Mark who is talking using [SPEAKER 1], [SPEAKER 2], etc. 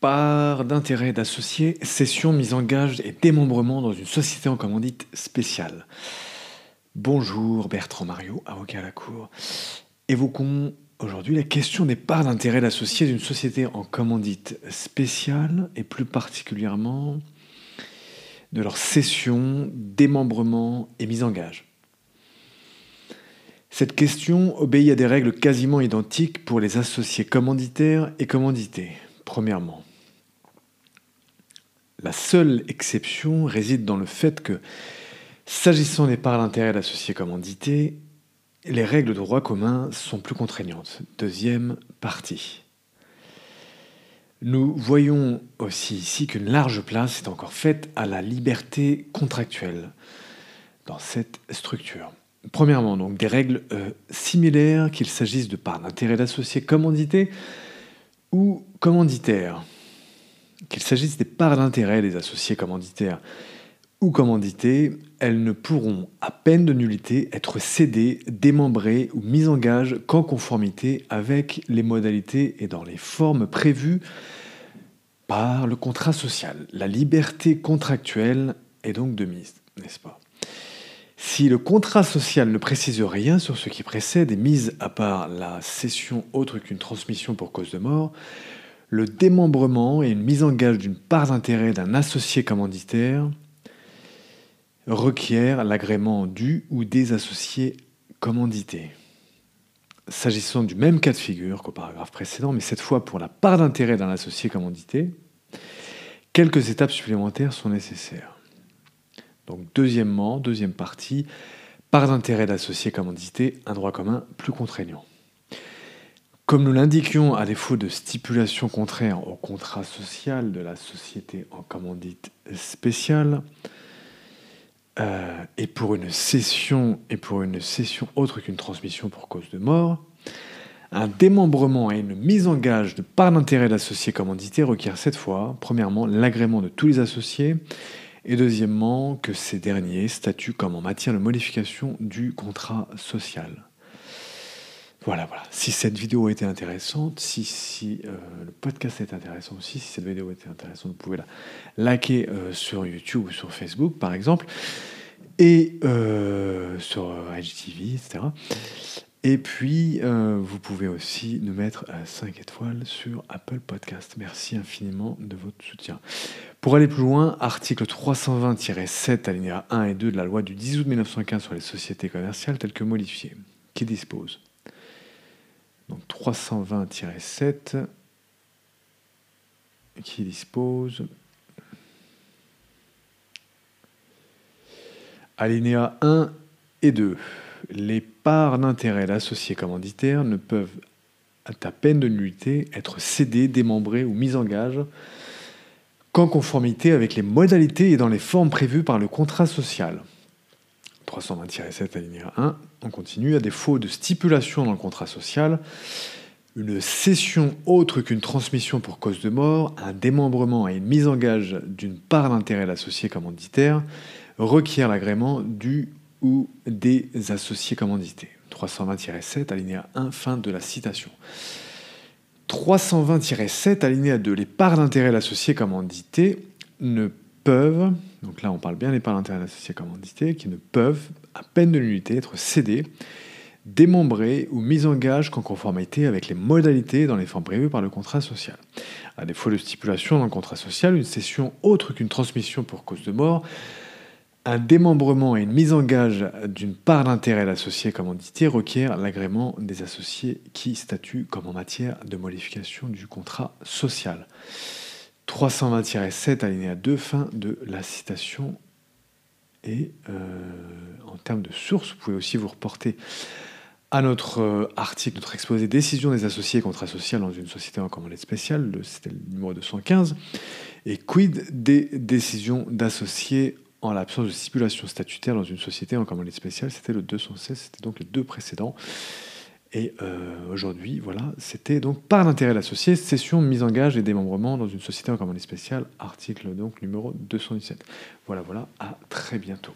[SPEAKER 1] part d'intérêt d'associés, cession, mise en gage et démembrement dans une société en commandite spéciale. Bonjour Bertrand Mario, avocat à la Cour. Évoquons aujourd'hui la question des parts d'intérêt d'associés d'une société en commandite spéciale et plus particulièrement de leur cession, démembrement et mise en gage. Cette question obéit à des règles quasiment identiques pour les associés commanditaires et commandités. Premièrement, la seule exception réside dans le fait que, s'agissant des parts d'intérêt d'associés commandités, les règles de droit commun sont plus contraignantes. Deuxième partie. Nous voyons aussi ici qu'une large place est encore faite à la liberté contractuelle dans cette structure. Premièrement, donc des règles euh, similaires qu'il s'agisse de parts d'intérêt d'associés commandités ou commanditaires, qu'il s'agisse des parts d'intérêt des associés commanditaires ou commandités, elles ne pourront, à peine de nullité, être cédées, démembrées ou mises en gage qu'en conformité avec les modalités et dans les formes prévues par le contrat social. La liberté contractuelle est donc de mise, n'est-ce pas? Si le contrat social ne précise rien sur ce qui précède et mise à part la cession autre qu'une transmission pour cause de mort, le démembrement et une mise en gage d'une part d'intérêt d'un associé commanditaire requiert l'agrément du ou des associés commandités. S'agissant du même cas de figure qu'au paragraphe précédent, mais cette fois pour la part d'intérêt d'un associé commandité, quelques étapes supplémentaires sont nécessaires. Donc deuxièmement, deuxième partie, part d'intérêt d'associés commandité, un droit commun plus contraignant. Comme nous l'indiquions, à défaut de stipulation contraire au contrat social de la société en commandite spéciale, euh, et pour une cession et pour une cession autre qu'une transmission pour cause de mort, un démembrement et une mise en gage de part d'intérêt d'associés commandité requiert cette fois, premièrement, l'agrément de tous les associés et deuxièmement, que ces derniers statuent comme en matière de modification du contrat social. Voilà, voilà. Si cette vidéo a été intéressante, si, si euh, le podcast est intéressant aussi, si cette vidéo a été intéressante, vous pouvez la liker euh, sur YouTube ou sur Facebook, par exemple, et euh, sur IGTV, etc. Et puis, vous pouvez aussi nous mettre 5 étoiles sur Apple Podcast. Merci infiniment de votre soutien. Pour aller plus loin, article 320-7, alinéa 1 et 2 de la loi du 10 août 1915 sur les sociétés commerciales, tel que modifié, qui dispose? Donc 320-7, qui dispose. Alinéa 1 et 2 les parts d'intérêt d'associés commanditaires ne peuvent, à peine de nullité, être cédées, démembrées ou mises en gage qu'en conformité avec les modalités et dans les formes prévues par le contrat social. 320-7 alinéa 1, on continue, à défaut de stipulation dans le contrat social, une cession autre qu'une transmission pour cause de mort, un démembrement et une mise en gage d'une part d'intérêt d'associé commanditaire requiert l'agrément du ou des associés commandités. 320-7, alinéa 1, fin de la citation. 320-7, alinéa 2, les parts d'intérêt d'associés commandités ne peuvent, donc là on parle bien des parts d'intérêt d'associés commandités, qui ne peuvent, à peine de l'unité, être cédées, démembrées ou mises en gage qu'en conformité avec les modalités dans les formes prévues par le contrat social. À défaut de stipulation dans le contrat social, une cession autre qu'une transmission pour cause de mort un démembrement et une mise en gage d'une part d'intérêt d'associé commandité requiert l'agrément des associés qui statuent comme en matière de modification du contrat social. 320-7 alinéa 2, fin de la citation. Et euh, en termes de sources, vous pouvez aussi vous reporter à notre euh, article, notre exposé Décision des associés et contrat social dans une société en commandite spéciale, c'était le numéro 215, et quid des décisions d'associés en l'absence de stipulation statutaire dans une société en commandite spéciale, c'était le 216, c'était donc les deux précédents. Et euh, aujourd'hui, voilà, c'était donc par l'intérêt l'associé, cession, mise en gage et démembrement dans une société en commandite spéciale, article donc numéro 217. Voilà, voilà, à très bientôt.